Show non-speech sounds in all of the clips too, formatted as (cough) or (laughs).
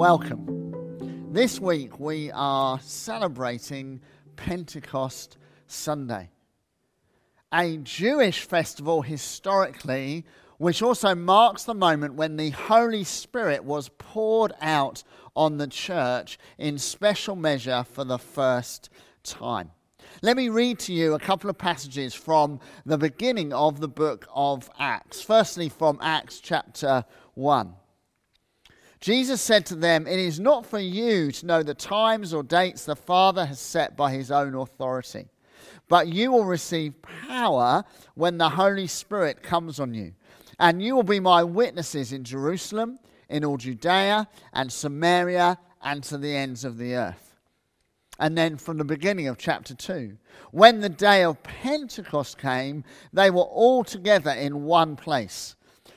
welcome. This week we are celebrating Pentecost Sunday, a Jewish festival historically, which also marks the moment when the Holy Spirit was poured out on the church in special measure for the first time. Let me read to you a couple of passages from the beginning of the book of Acts. Firstly, from Acts chapter 1. Jesus said to them, It is not for you to know the times or dates the Father has set by his own authority, but you will receive power when the Holy Spirit comes on you. And you will be my witnesses in Jerusalem, in all Judea and Samaria, and to the ends of the earth. And then from the beginning of chapter 2, when the day of Pentecost came, they were all together in one place.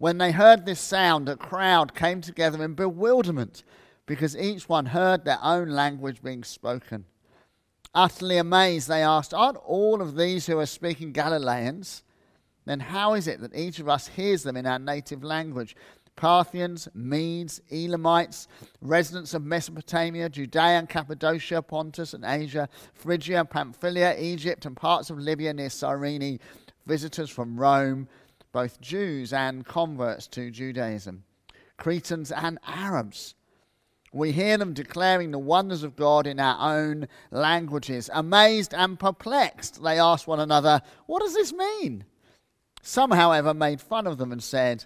When they heard this sound, a crowd came together in bewilderment because each one heard their own language being spoken. Utterly amazed, they asked, Aren't all of these who are speaking Galileans? Then how is it that each of us hears them in our native language? Parthians, Medes, Elamites, residents of Mesopotamia, Judea and Cappadocia, Pontus and Asia, Phrygia, Pamphylia, Egypt, and parts of Libya near Cyrene, visitors from Rome both Jews and converts to Judaism, Cretans and Arabs. We hear them declaring the wonders of God in our own languages. Amazed and perplexed, they ask one another, What does this mean? Some, however, made fun of them and said,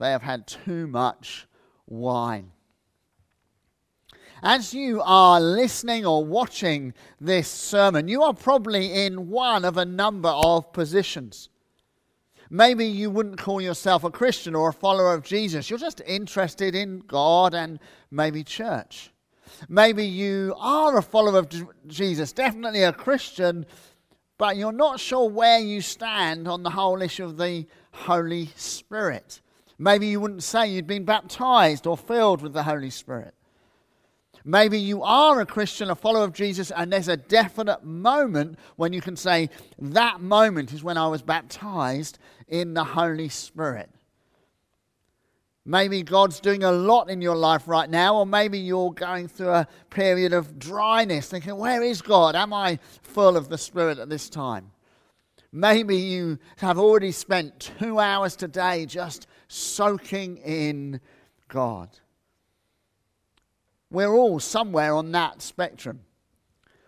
They have had too much wine. As you are listening or watching this sermon, you are probably in one of a number of positions. Maybe you wouldn't call yourself a Christian or a follower of Jesus. You're just interested in God and maybe church. Maybe you are a follower of Jesus, definitely a Christian, but you're not sure where you stand on the whole issue of the Holy Spirit. Maybe you wouldn't say you'd been baptized or filled with the Holy Spirit. Maybe you are a Christian, a follower of Jesus, and there's a definite moment when you can say, That moment is when I was baptized in the Holy Spirit. Maybe God's doing a lot in your life right now, or maybe you're going through a period of dryness, thinking, Where is God? Am I full of the Spirit at this time? Maybe you have already spent two hours today just soaking in God. We're all somewhere on that spectrum.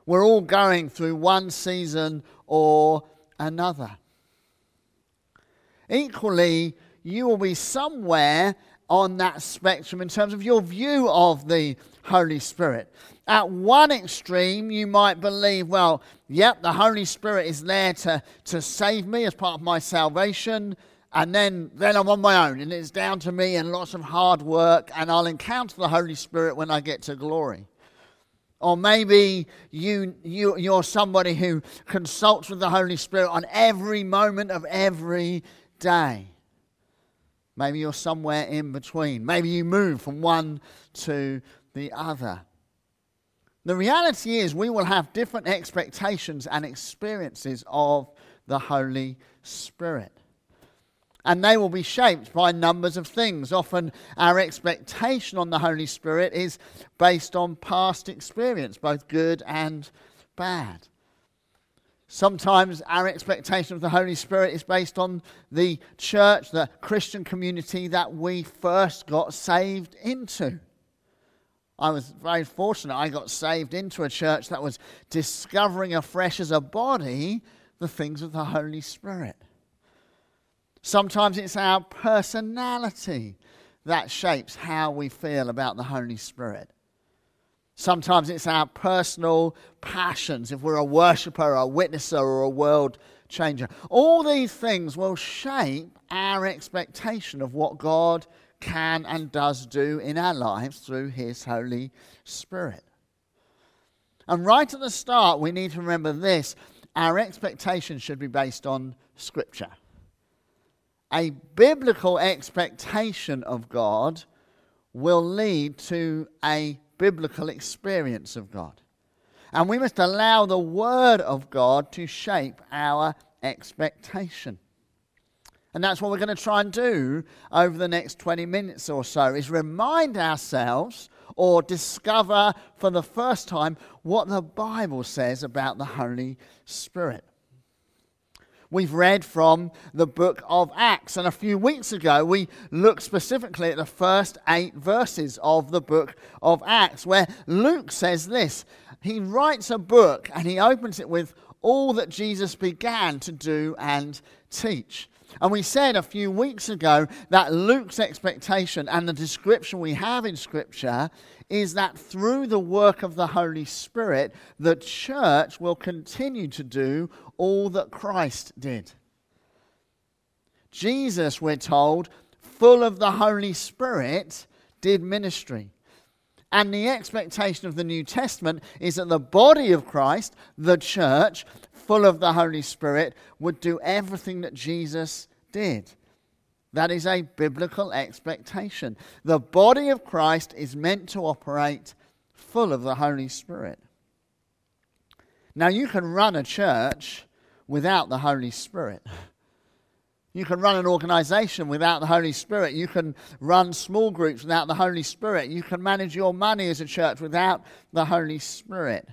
We're all going through one season or another. Equally, you will be somewhere on that spectrum in terms of your view of the Holy Spirit. At one extreme, you might believe, well, yep, the Holy Spirit is there to, to save me as part of my salvation and then, then I'm on my own, and it's down to me and lots of hard work, and I'll encounter the Holy Spirit when I get to glory. Or maybe you, you, you're somebody who consults with the Holy Spirit on every moment of every day. Maybe you're somewhere in between. Maybe you move from one to the other. The reality is, we will have different expectations and experiences of the Holy Spirit and they will be shaped by numbers of things. Often, our expectation on the Holy Spirit is based on past experience, both good and bad. Sometimes our expectation of the Holy Spirit is based on the church, the Christian community that we first got saved into. I was very fortunate. I got saved into a church that was discovering afresh as a body the things of the Holy Spirit. Sometimes it's our personality that shapes how we feel about the Holy Spirit. Sometimes it's our personal passions, if we're a worshiper, a witnesser, or a world changer. All these things will shape our expectation of what God can and does do in our lives through His Holy Spirit. And right at the start, we need to remember this our expectations should be based on Scripture. A biblical expectation of God will lead to a biblical experience of God. And we must allow the Word of God to shape our expectation. And that's what we're going to try and do over the next 20 minutes or so is remind ourselves or discover for the first time what the Bible says about the Holy Spirit. We've read from the book of Acts, and a few weeks ago we looked specifically at the first eight verses of the book of Acts, where Luke says this. He writes a book and he opens it with all that Jesus began to do and teach. And we said a few weeks ago that Luke's expectation and the description we have in Scripture is that through the work of the Holy Spirit, the church will continue to do all that Christ did. Jesus, we're told, full of the Holy Spirit, did ministry. And the expectation of the New Testament is that the body of Christ, the church, full of the Holy Spirit, would do everything that Jesus did. That is a biblical expectation. The body of Christ is meant to operate full of the Holy Spirit. Now, you can run a church without the Holy Spirit. You can run an organization without the Holy Spirit. You can run small groups without the Holy Spirit. You can manage your money as a church without the Holy Spirit.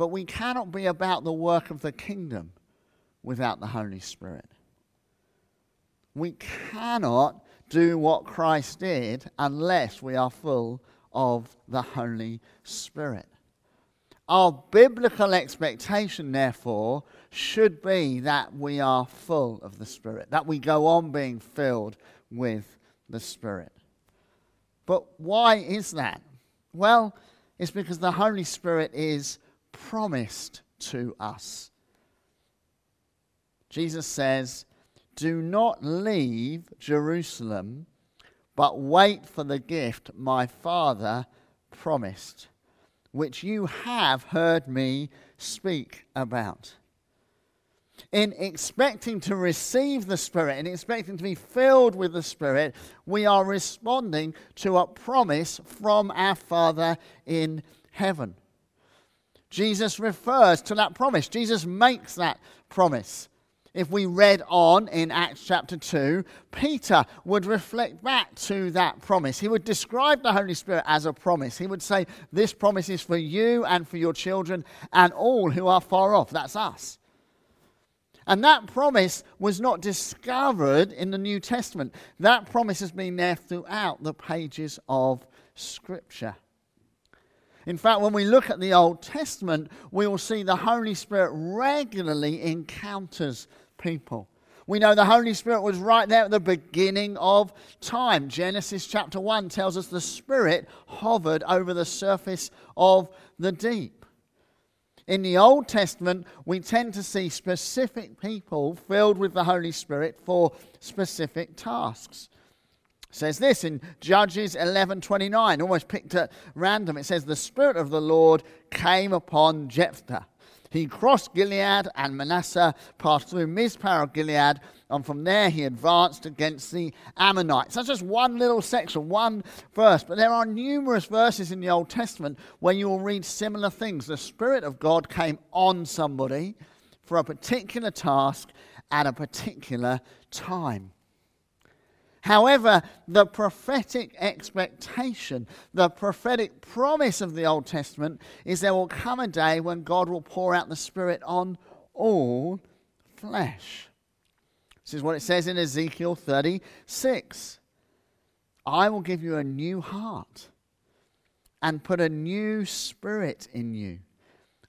But we cannot be about the work of the kingdom without the Holy Spirit. We cannot do what Christ did unless we are full of the Holy Spirit. Our biblical expectation, therefore, should be that we are full of the Spirit, that we go on being filled with the Spirit. But why is that? Well, it's because the Holy Spirit is promised to us. Jesus says, Do not leave Jerusalem, but wait for the gift my Father promised, which you have heard me speak about in expecting to receive the Spirit, in expecting to be filled with the Spirit, we are responding to a promise from our Father in heaven. Jesus refers to that promise. Jesus makes that promise. If we read on in Acts chapter 2, Peter would reflect back to that promise. He would describe the Holy Spirit as a promise. He would say, This promise is for you and for your children and all who are far off. That's us. And that promise was not discovered in the New Testament. That promise has been there throughout the pages of Scripture. In fact, when we look at the Old Testament, we will see the Holy Spirit regularly encounters people. We know the Holy Spirit was right there at the beginning of time. Genesis chapter 1 tells us the Spirit hovered over the surface of the deep. In the Old Testament, we tend to see specific people filled with the Holy Spirit for specific tasks. Says this in Judges 11:29, almost picked at random. It says the spirit of the Lord came upon Jephthah. He crossed Gilead and Manasseh, passed through Mizpah of Gilead, and from there he advanced against the Ammonites. That's just one little section, one verse. But there are numerous verses in the Old Testament where you will read similar things. The Spirit of God came on somebody for a particular task at a particular time. However, the prophetic expectation, the prophetic promise of the Old Testament is there will come a day when God will pour out the Spirit on all flesh. This is what it says in Ezekiel 36. I will give you a new heart and put a new spirit in you.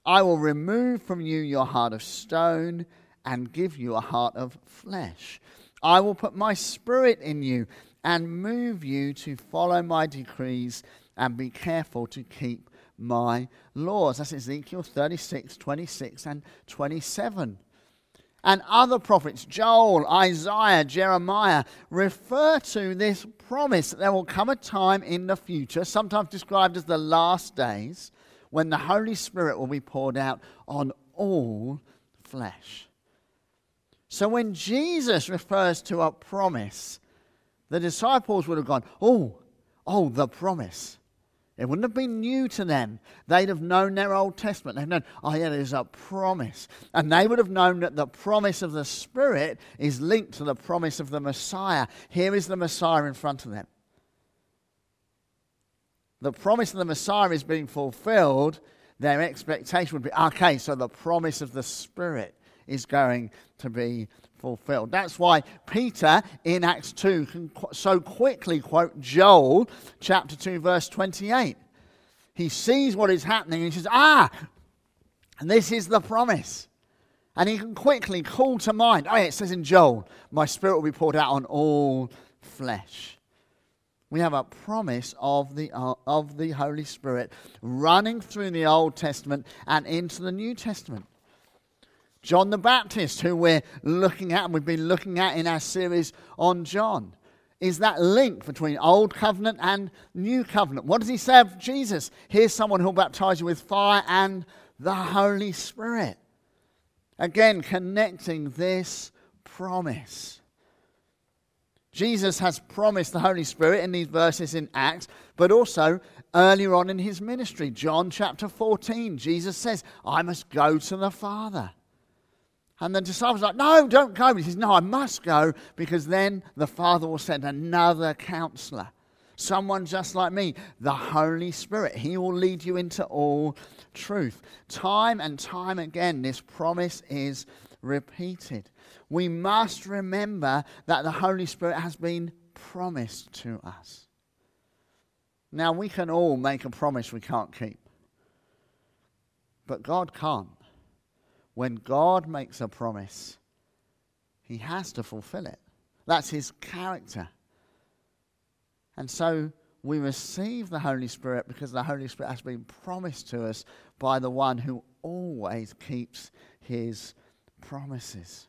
I will remove from you your heart of stone and give you a heart of flesh. I will put my spirit in you and move you to follow my decrees and be careful to keep my laws. That's Ezekiel 36, 26, and 27. And other prophets, Joel, Isaiah, Jeremiah, refer to this promise that there will come a time in the future, sometimes described as the last days, when the Holy Spirit will be poured out on all flesh. So when Jesus refers to a promise, the disciples would have gone, Oh, oh, the promise. It wouldn't have been new to them. They'd have known their Old Testament. They'd known, oh, yeah, there's a promise. And they would have known that the promise of the Spirit is linked to the promise of the Messiah. Here is the Messiah in front of them. The promise of the Messiah is being fulfilled. Their expectation would be okay, so the promise of the Spirit is going to be fulfilled. That's why Peter in Acts 2 can so quickly quote Joel chapter 2, verse 28. He sees what is happening and he says, Ah, and this is the promise. And he can quickly call to mind, oh, yeah, it says in Joel, my spirit will be poured out on all flesh. We have a promise of the, uh, of the Holy Spirit running through the Old Testament and into the New Testament. John the Baptist, who we're looking at and we've been looking at in our series on John, is that link between Old Covenant and New Covenant. What does he say of Jesus? Here's someone who'll baptize you with fire and the Holy Spirit. Again, connecting this promise. Jesus has promised the Holy Spirit in these verses in Acts, but also earlier on in his ministry. John chapter 14, Jesus says, I must go to the Father. And the disciples are like, No, don't go. He says, No, I must go because then the Father will send another counselor, someone just like me, the Holy Spirit. He will lead you into all truth. Time and time again, this promise is repeated. We must remember that the Holy Spirit has been promised to us. Now, we can all make a promise we can't keep, but God can't when God makes a promise, he has to fulfill it. That's his character. And so we receive the Holy Spirit because the Holy Spirit has been promised to us by the one who always keeps his promises.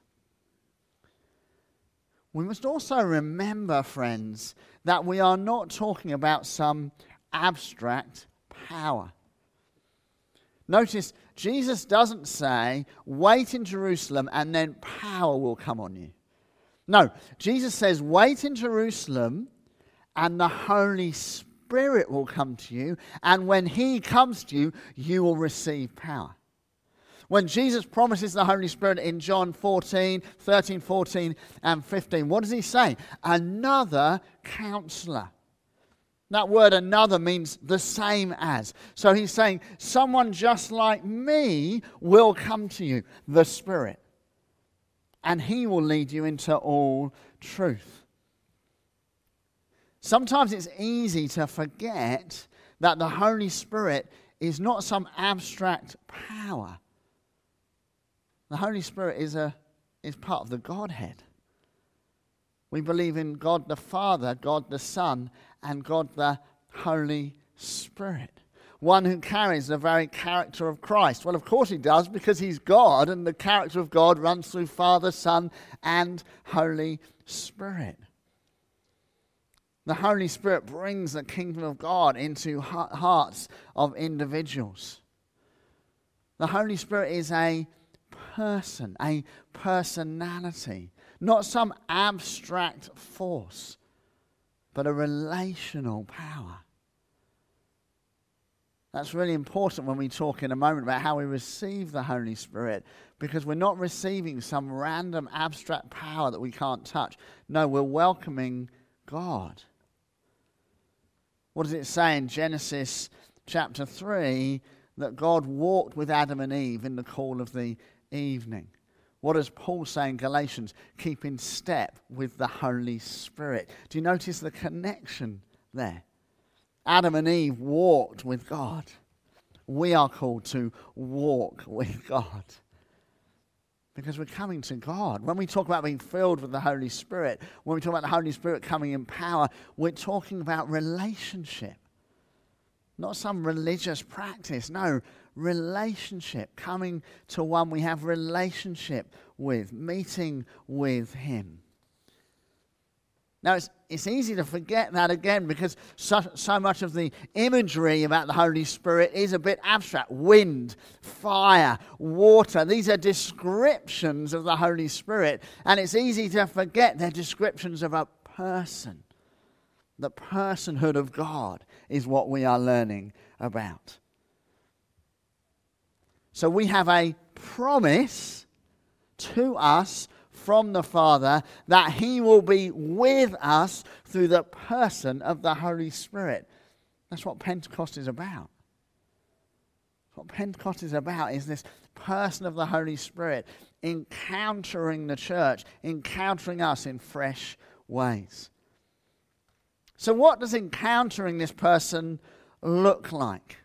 We must also remember, friends, that we are not talking about some abstract power. Notice Jesus doesn't say, wait in Jerusalem and then power will come on you. No, Jesus says, wait in Jerusalem and the Holy Spirit will come to you. And when He comes to you, you will receive power. When Jesus promises the Holy Spirit in John 14, 13, 14, and 15, what does He say? Another counselor. That word another means the same as. So he's saying, someone just like me will come to you, the Spirit. And he will lead you into all truth. Sometimes it's easy to forget that the Holy Spirit is not some abstract power. The Holy Spirit is, a, is part of the Godhead. We believe in God the Father, God the Son, and God the Holy Spirit. One who carries the very character of Christ. Well, of course he does, because he's God, and the character of God runs through Father, Son, and Holy Spirit. The Holy Spirit brings the kingdom of God into hearts of individuals. The Holy Spirit is a person, a personality, not some abstract force but a relational power. That's really important when we talk in a moment about how we receive the Holy Spirit, because we're not receiving some random abstract power that we can't touch. No, we're welcoming God. What does it say in Genesis chapter 3 that God walked with Adam and Eve in the cool of the evening? What does Paul say in Galatians? Keep in step with the Holy Spirit. Do you notice the connection there? Adam and Eve walked with God. We are called to walk with God because we're coming to God. When we talk about being filled with the Holy Spirit, when we talk about the Holy Spirit coming in power, we're talking about relationship. Not some religious practice, no, relationship, coming to one we have relationship with, meeting with Him. Now, it's, it's easy to forget that again because so, so much of the imagery about the Holy Spirit is a bit abstract. Wind, fire, water, these are descriptions of the Holy Spirit. And it's easy to forget they're descriptions of a person. The personhood of God is what we are learning about. So we have a promise to us from the Father that He will be with us through the person of the Holy Spirit. That's what Pentecost is about. What Pentecost is about is this person of the Holy Spirit encountering the church, encountering us in fresh ways. So, what does encountering this person look like?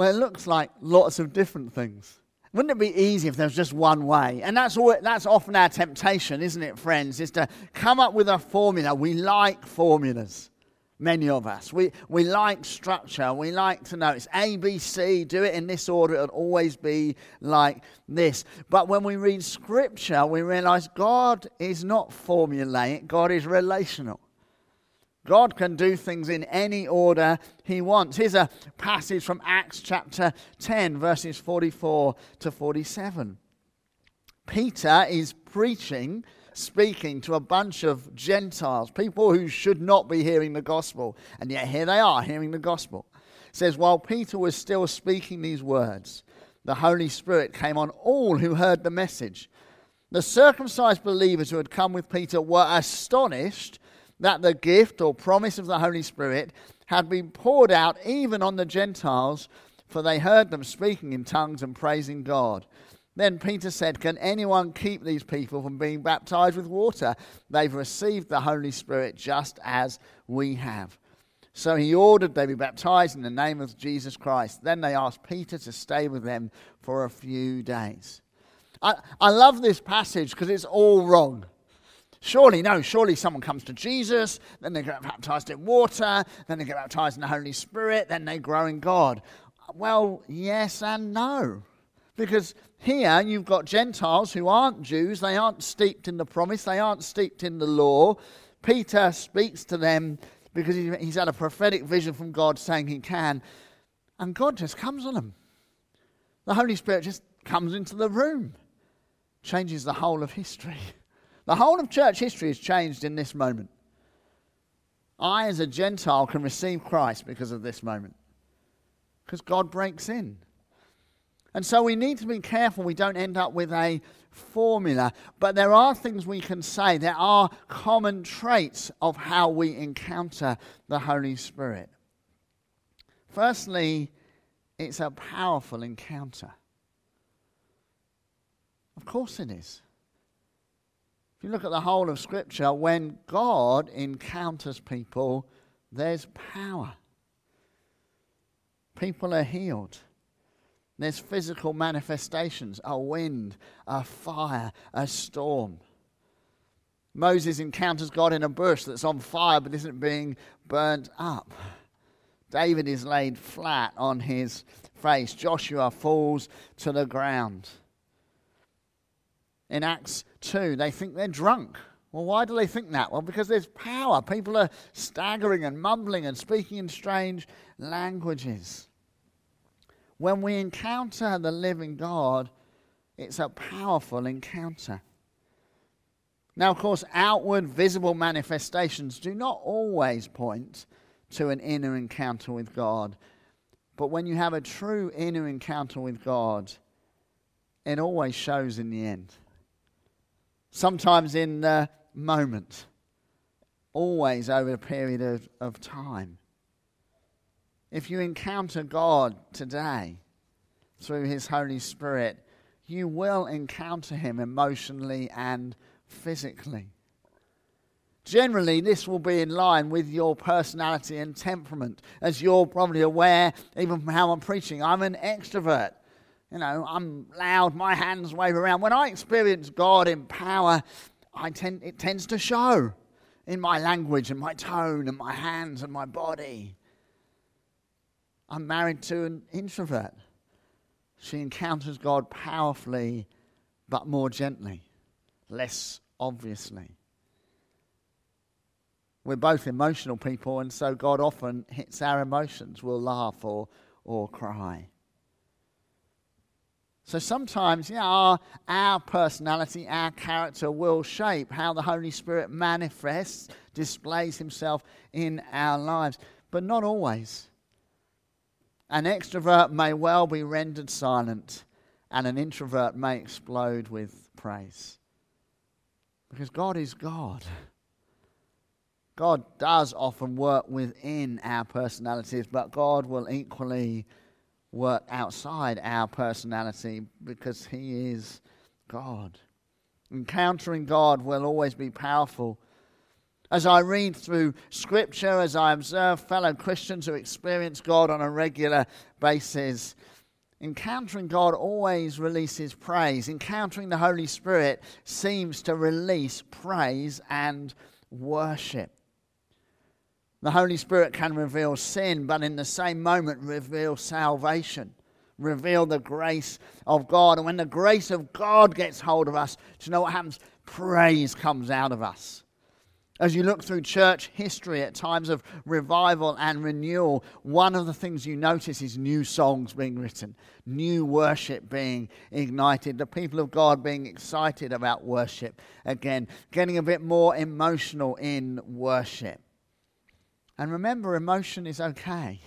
Well, it looks like lots of different things. Wouldn't it be easy if there was just one way? And that's, all, that's often our temptation, isn't it, friends? Is to come up with a formula. We like formulas, many of us. We, we like structure. We like to know it's A, B, C, do it in this order. It'll always be like this. But when we read Scripture, we realize God is not formulaic, God is relational. God can do things in any order he wants. Here's a passage from Acts chapter 10, verses 44 to 47. Peter is preaching, speaking to a bunch of Gentiles, people who should not be hearing the gospel, and yet here they are hearing the gospel. It says, While Peter was still speaking these words, the Holy Spirit came on all who heard the message. The circumcised believers who had come with Peter were astonished that the gift or promise of the Holy Spirit had been poured out even on the Gentiles, for they heard them speaking in tongues and praising God. Then Peter said, Can anyone keep these people from being baptized with water? They've received the Holy Spirit just as we have. So he ordered they be baptized in the name of Jesus Christ. Then they asked Peter to stay with them for a few days. I, I love this passage because it's all wrong. Surely, no, surely someone comes to Jesus, then they get baptized in water, then they get baptized in the Holy Spirit, then they grow in God. Well, yes and no. Because here you've got Gentiles who aren't Jews, they aren't steeped in the promise, they aren't steeped in the law. Peter speaks to them because he's had a prophetic vision from God saying he can, and God just comes on them. The Holy Spirit just comes into the room, changes the whole of history. (laughs) The whole of church history has changed in this moment. I, as a Gentile, can receive Christ because of this moment. Because God breaks in. And so we need to be careful we don't end up with a formula. But there are things we can say. There are common traits of how we encounter the Holy Spirit. Firstly, it's a powerful encounter. Of course it is. If you look at the whole of Scripture, when God encounters people, there's power. People are healed. There's physical manifestations a wind, a fire, a storm. Moses encounters God in a bush that's on fire but isn't being burnt up. David is laid flat on his face. Joshua falls to the ground in Acts 2, they think they're drunk. Well, why do they think that? Well, because there's power. People are staggering and mumbling and speaking in strange languages. When we encounter the living God, it's a powerful encounter. Now, of course, outward visible manifestations do not always point to an inner encounter with God. But when you have a true inner encounter with God, it always shows in the end sometimes in uh, the moment, always over a period of, of time. If you encounter God today through His Holy Spirit, you will encounter Him emotionally and physically. Generally, this will be in line with your personality and temperament. As you're probably aware, even from how I'm preaching, I'm an extrovert. You know, I'm loud, my hands wave around. When I experience God in power, I tend, it tends to show in my language and my tone and my hands and my body. I'm married to an introvert. She encounters God powerfully, but more gently, less obviously. We're both emotional people, and so God often hits our emotions. We'll laugh or, or cry. So sometimes, yeah, our, our personality, our character will shape how the Holy Spirit manifests, displays himself in our lives, but not always. An extrovert may well be rendered silent, and an introvert may explode with praise. Because God is God. God does often work within our personalities, but God will equally work outside our personality because He is God. Encountering God will always be powerful. As I read through Scripture, as I observe fellow Christians who experience God on a regular basis, encountering God always releases praise. Encountering the Holy Spirit seems to release praise and worship. The Holy Spirit can reveal sin, but in the same moment reveal salvation, reveal the grace of God. And when the grace of God gets hold of us, do you know what happens? Praise comes out of us. As you look through church history at times of revival and renewal, one of the things you notice is new songs being written, new worship being ignited, the people of God being excited about worship again, getting a bit more emotional in worship. And remember, emotion is okay.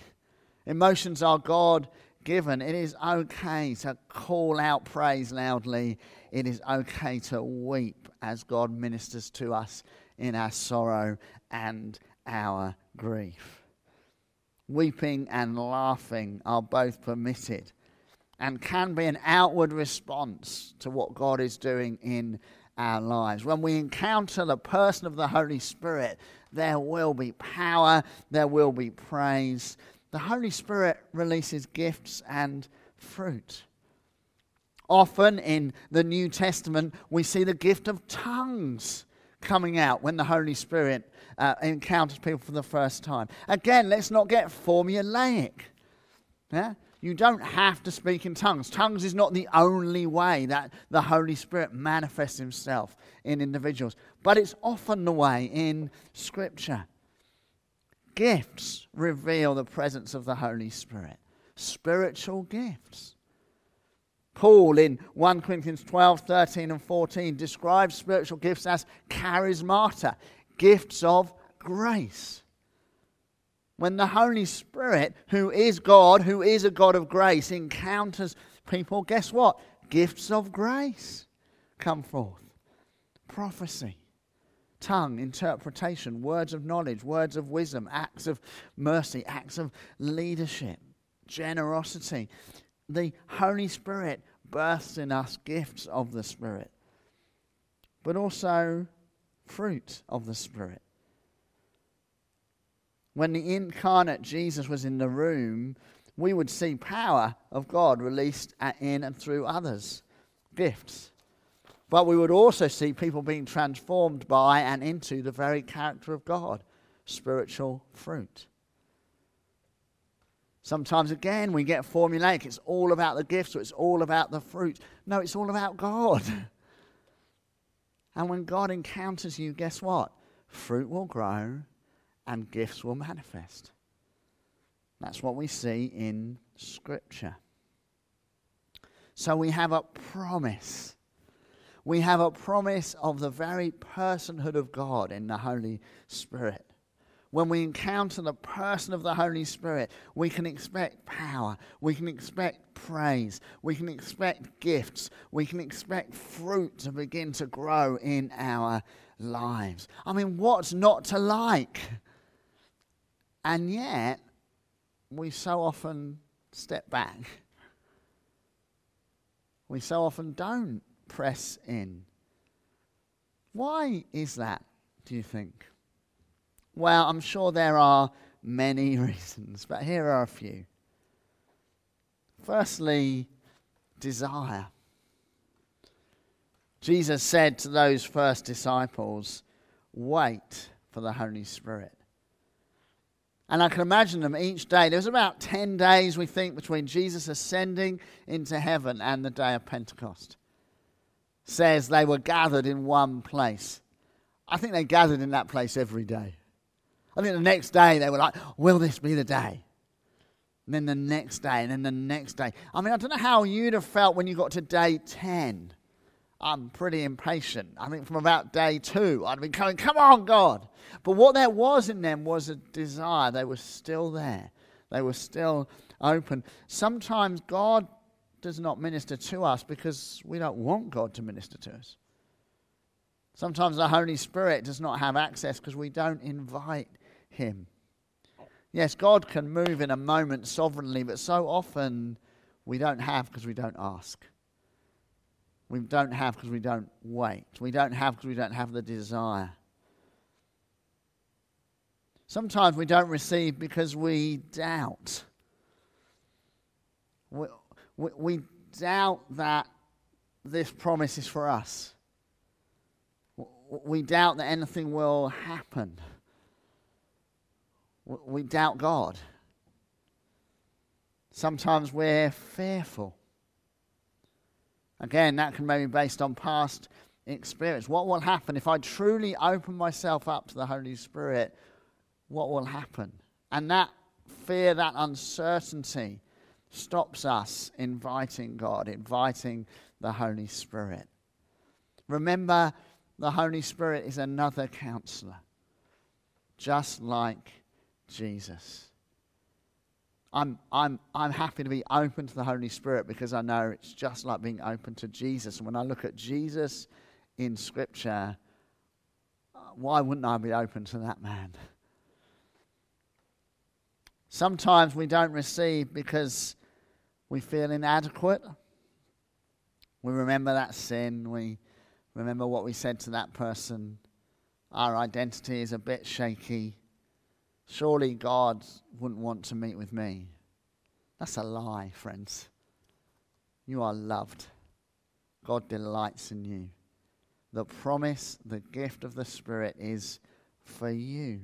Emotions are God given. It is okay to call out praise loudly. It is okay to weep as God ministers to us in our sorrow and our grief. Weeping and laughing are both permitted and can be an outward response to what God is doing in our lives. When we encounter the person of the Holy Spirit, there will be power, there will be praise. The Holy Spirit releases gifts and fruit. Often in the New Testament, we see the gift of tongues coming out when the Holy Spirit uh, encounters people for the first time. Again, let's not get formulaic. Yeah? You don't have to speak in tongues. Tongues is not the only way that the Holy Spirit manifests himself in individuals, but it's often the way in Scripture. Gifts reveal the presence of the Holy Spirit, spiritual gifts. Paul in 1 Corinthians 12, 13, and 14 describes spiritual gifts as charismata, gifts of grace. When the Holy Spirit, who is God, who is a God of grace, encounters people, guess what? Gifts of grace come forth. Prophecy, tongue, interpretation, words of knowledge, words of wisdom, acts of mercy, acts of leadership, generosity. The Holy Spirit births in us gifts of the Spirit, but also fruit of the Spirit. When the incarnate Jesus was in the room, we would see power of God released in and through others, gifts. But we would also see people being transformed by and into the very character of God, spiritual fruit. Sometimes, again, we get formulaic. It's all about the gifts or it's all about the fruit. No, it's all about God. (laughs) and when God encounters you, guess what? Fruit will grow and gifts will manifest. That's what we see in Scripture. So we have a promise. We have a promise of the very personhood of God in the Holy Spirit. When we encounter the person of the Holy Spirit, we can expect power, we can expect praise, we can expect gifts, we can expect fruit to begin to grow in our lives. I mean, what's not to like? And yet, we so often step back. (laughs) We so often don't press in. Why is that, do you think? Well, I'm sure there are many (laughs) reasons, but here are a few. Firstly, desire. Jesus said to those first disciples, Wait for the Holy Spirit. And I can imagine them each day. There was about 10 days, we think, between Jesus ascending into heaven and the day of Pentecost. Says they were gathered in one place. I think they gathered in that place every day. I think the next day they were like, Will this be the day? And then the next day, and then the next day. I mean, I don't know how you'd have felt when you got to day 10. I'm pretty impatient. I think from about day two, I'd been going, Come on, God. But what there was in them was a desire. They were still there, they were still open. Sometimes God does not minister to us because we don't want God to minister to us. Sometimes the Holy Spirit does not have access because we don't invite Him. Yes, God can move in a moment sovereignly, but so often we don't have because we don't ask. We don't have because we don't wait. We don't have because we don't have the desire. Sometimes we don't receive because we doubt. We, we, we doubt that this promise is for us. We doubt that anything will happen. We doubt God. Sometimes we're fearful. Again, that can be based on past experience. What will happen if I truly open myself up to the Holy Spirit? What will happen? And that fear, that uncertainty, stops us inviting God, inviting the Holy Spirit. Remember, the Holy Spirit is another counselor, just like Jesus. I'm, I'm, I'm happy to be open to the Holy Spirit because I know it's just like being open to Jesus. And when I look at Jesus in Scripture, why wouldn't I be open to that man? Sometimes we don't receive because we feel inadequate. We remember that sin. We remember what we said to that person. Our identity is a bit shaky. Surely God wouldn't want to meet with me. That's a lie, friends. You are loved. God delights in you. The promise, the gift of the Spirit is for you.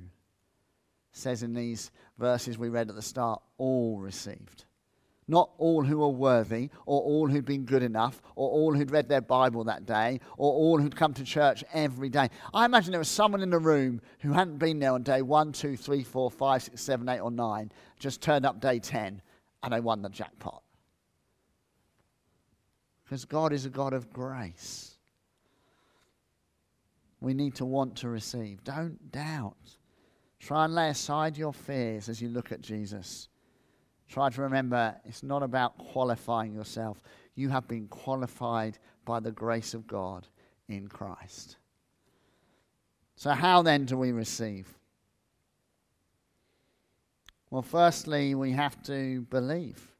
It says in these verses we read at the start, all received. Not all who are worthy, or all who'd been good enough, or all who'd read their Bible that day, or all who'd come to church every day. I imagine there was someone in the room who hadn't been there on day one, two, three, four, five, six, seven, eight, or nine, just turned up day 10 and they won the jackpot. Because God is a God of grace. We need to want to receive. Don't doubt. Try and lay aside your fears as you look at Jesus. Try to remember it's not about qualifying yourself. You have been qualified by the grace of God in Christ. So, how then do we receive? Well, firstly, we have to believe.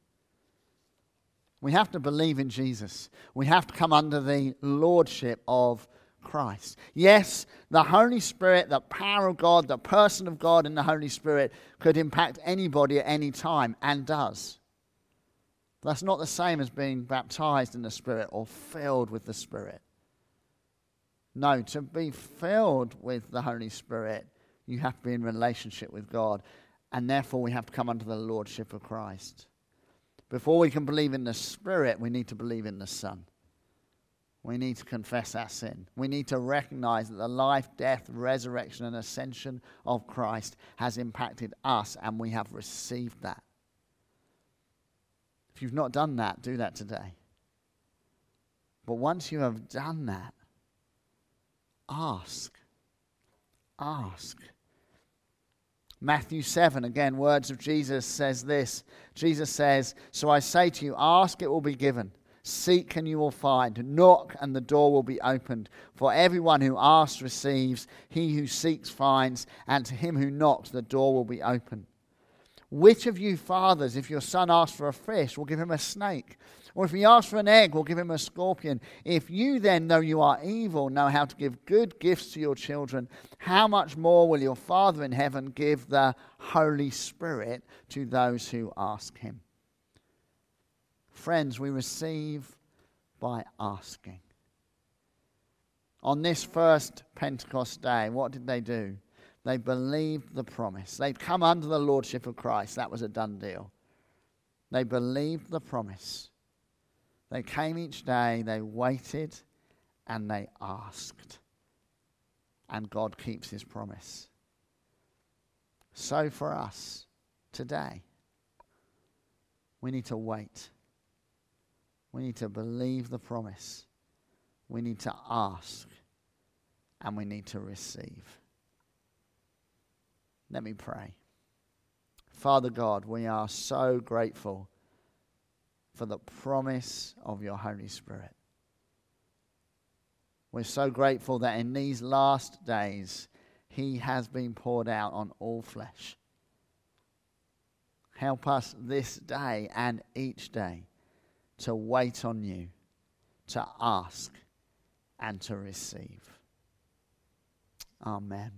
We have to believe in Jesus. We have to come under the lordship of Christ. Yes, the Holy Spirit, the power of God, the person of God in the Holy Spirit could impact anybody at any time and does. That's not the same as being baptized in the Spirit or filled with the Spirit. No, to be filled with the Holy Spirit, you have to be in relationship with God, and therefore we have to come under the lordship of Christ. Before we can believe in the Spirit, we need to believe in the Son. We need to confess our sin. We need to recognize that the life, death, resurrection, and ascension of Christ has impacted us, and we have received that. If you've not done that, do that today. But once you have done that, ask. Ask. Matthew 7, again, words of Jesus says this. Jesus says, So I say to you, ask, it will be given. Seek and you will find. Knock and the door will be opened. For everyone who asks receives, he who seeks finds, and to him who knocks the door will be opened. Which of you fathers, if your son asks for a fish, will give him a snake? Or if he asks for an egg, will give him a scorpion? If you then, though you are evil, know how to give good gifts to your children, how much more will your Father in heaven give the Holy Spirit to those who ask him? Friends, we receive by asking. On this first Pentecost day, what did they do? They believed the promise. They'd come under the lordship of Christ. That was a done deal. They believed the promise. They came each day, they waited, and they asked. And God keeps his promise. So for us today, we need to wait. We need to believe the promise. We need to ask. And we need to receive. Let me pray. Father God, we are so grateful for the promise of your Holy Spirit. We're so grateful that in these last days, He has been poured out on all flesh. Help us this day and each day to wait on you, to ask, and to receive. Amen.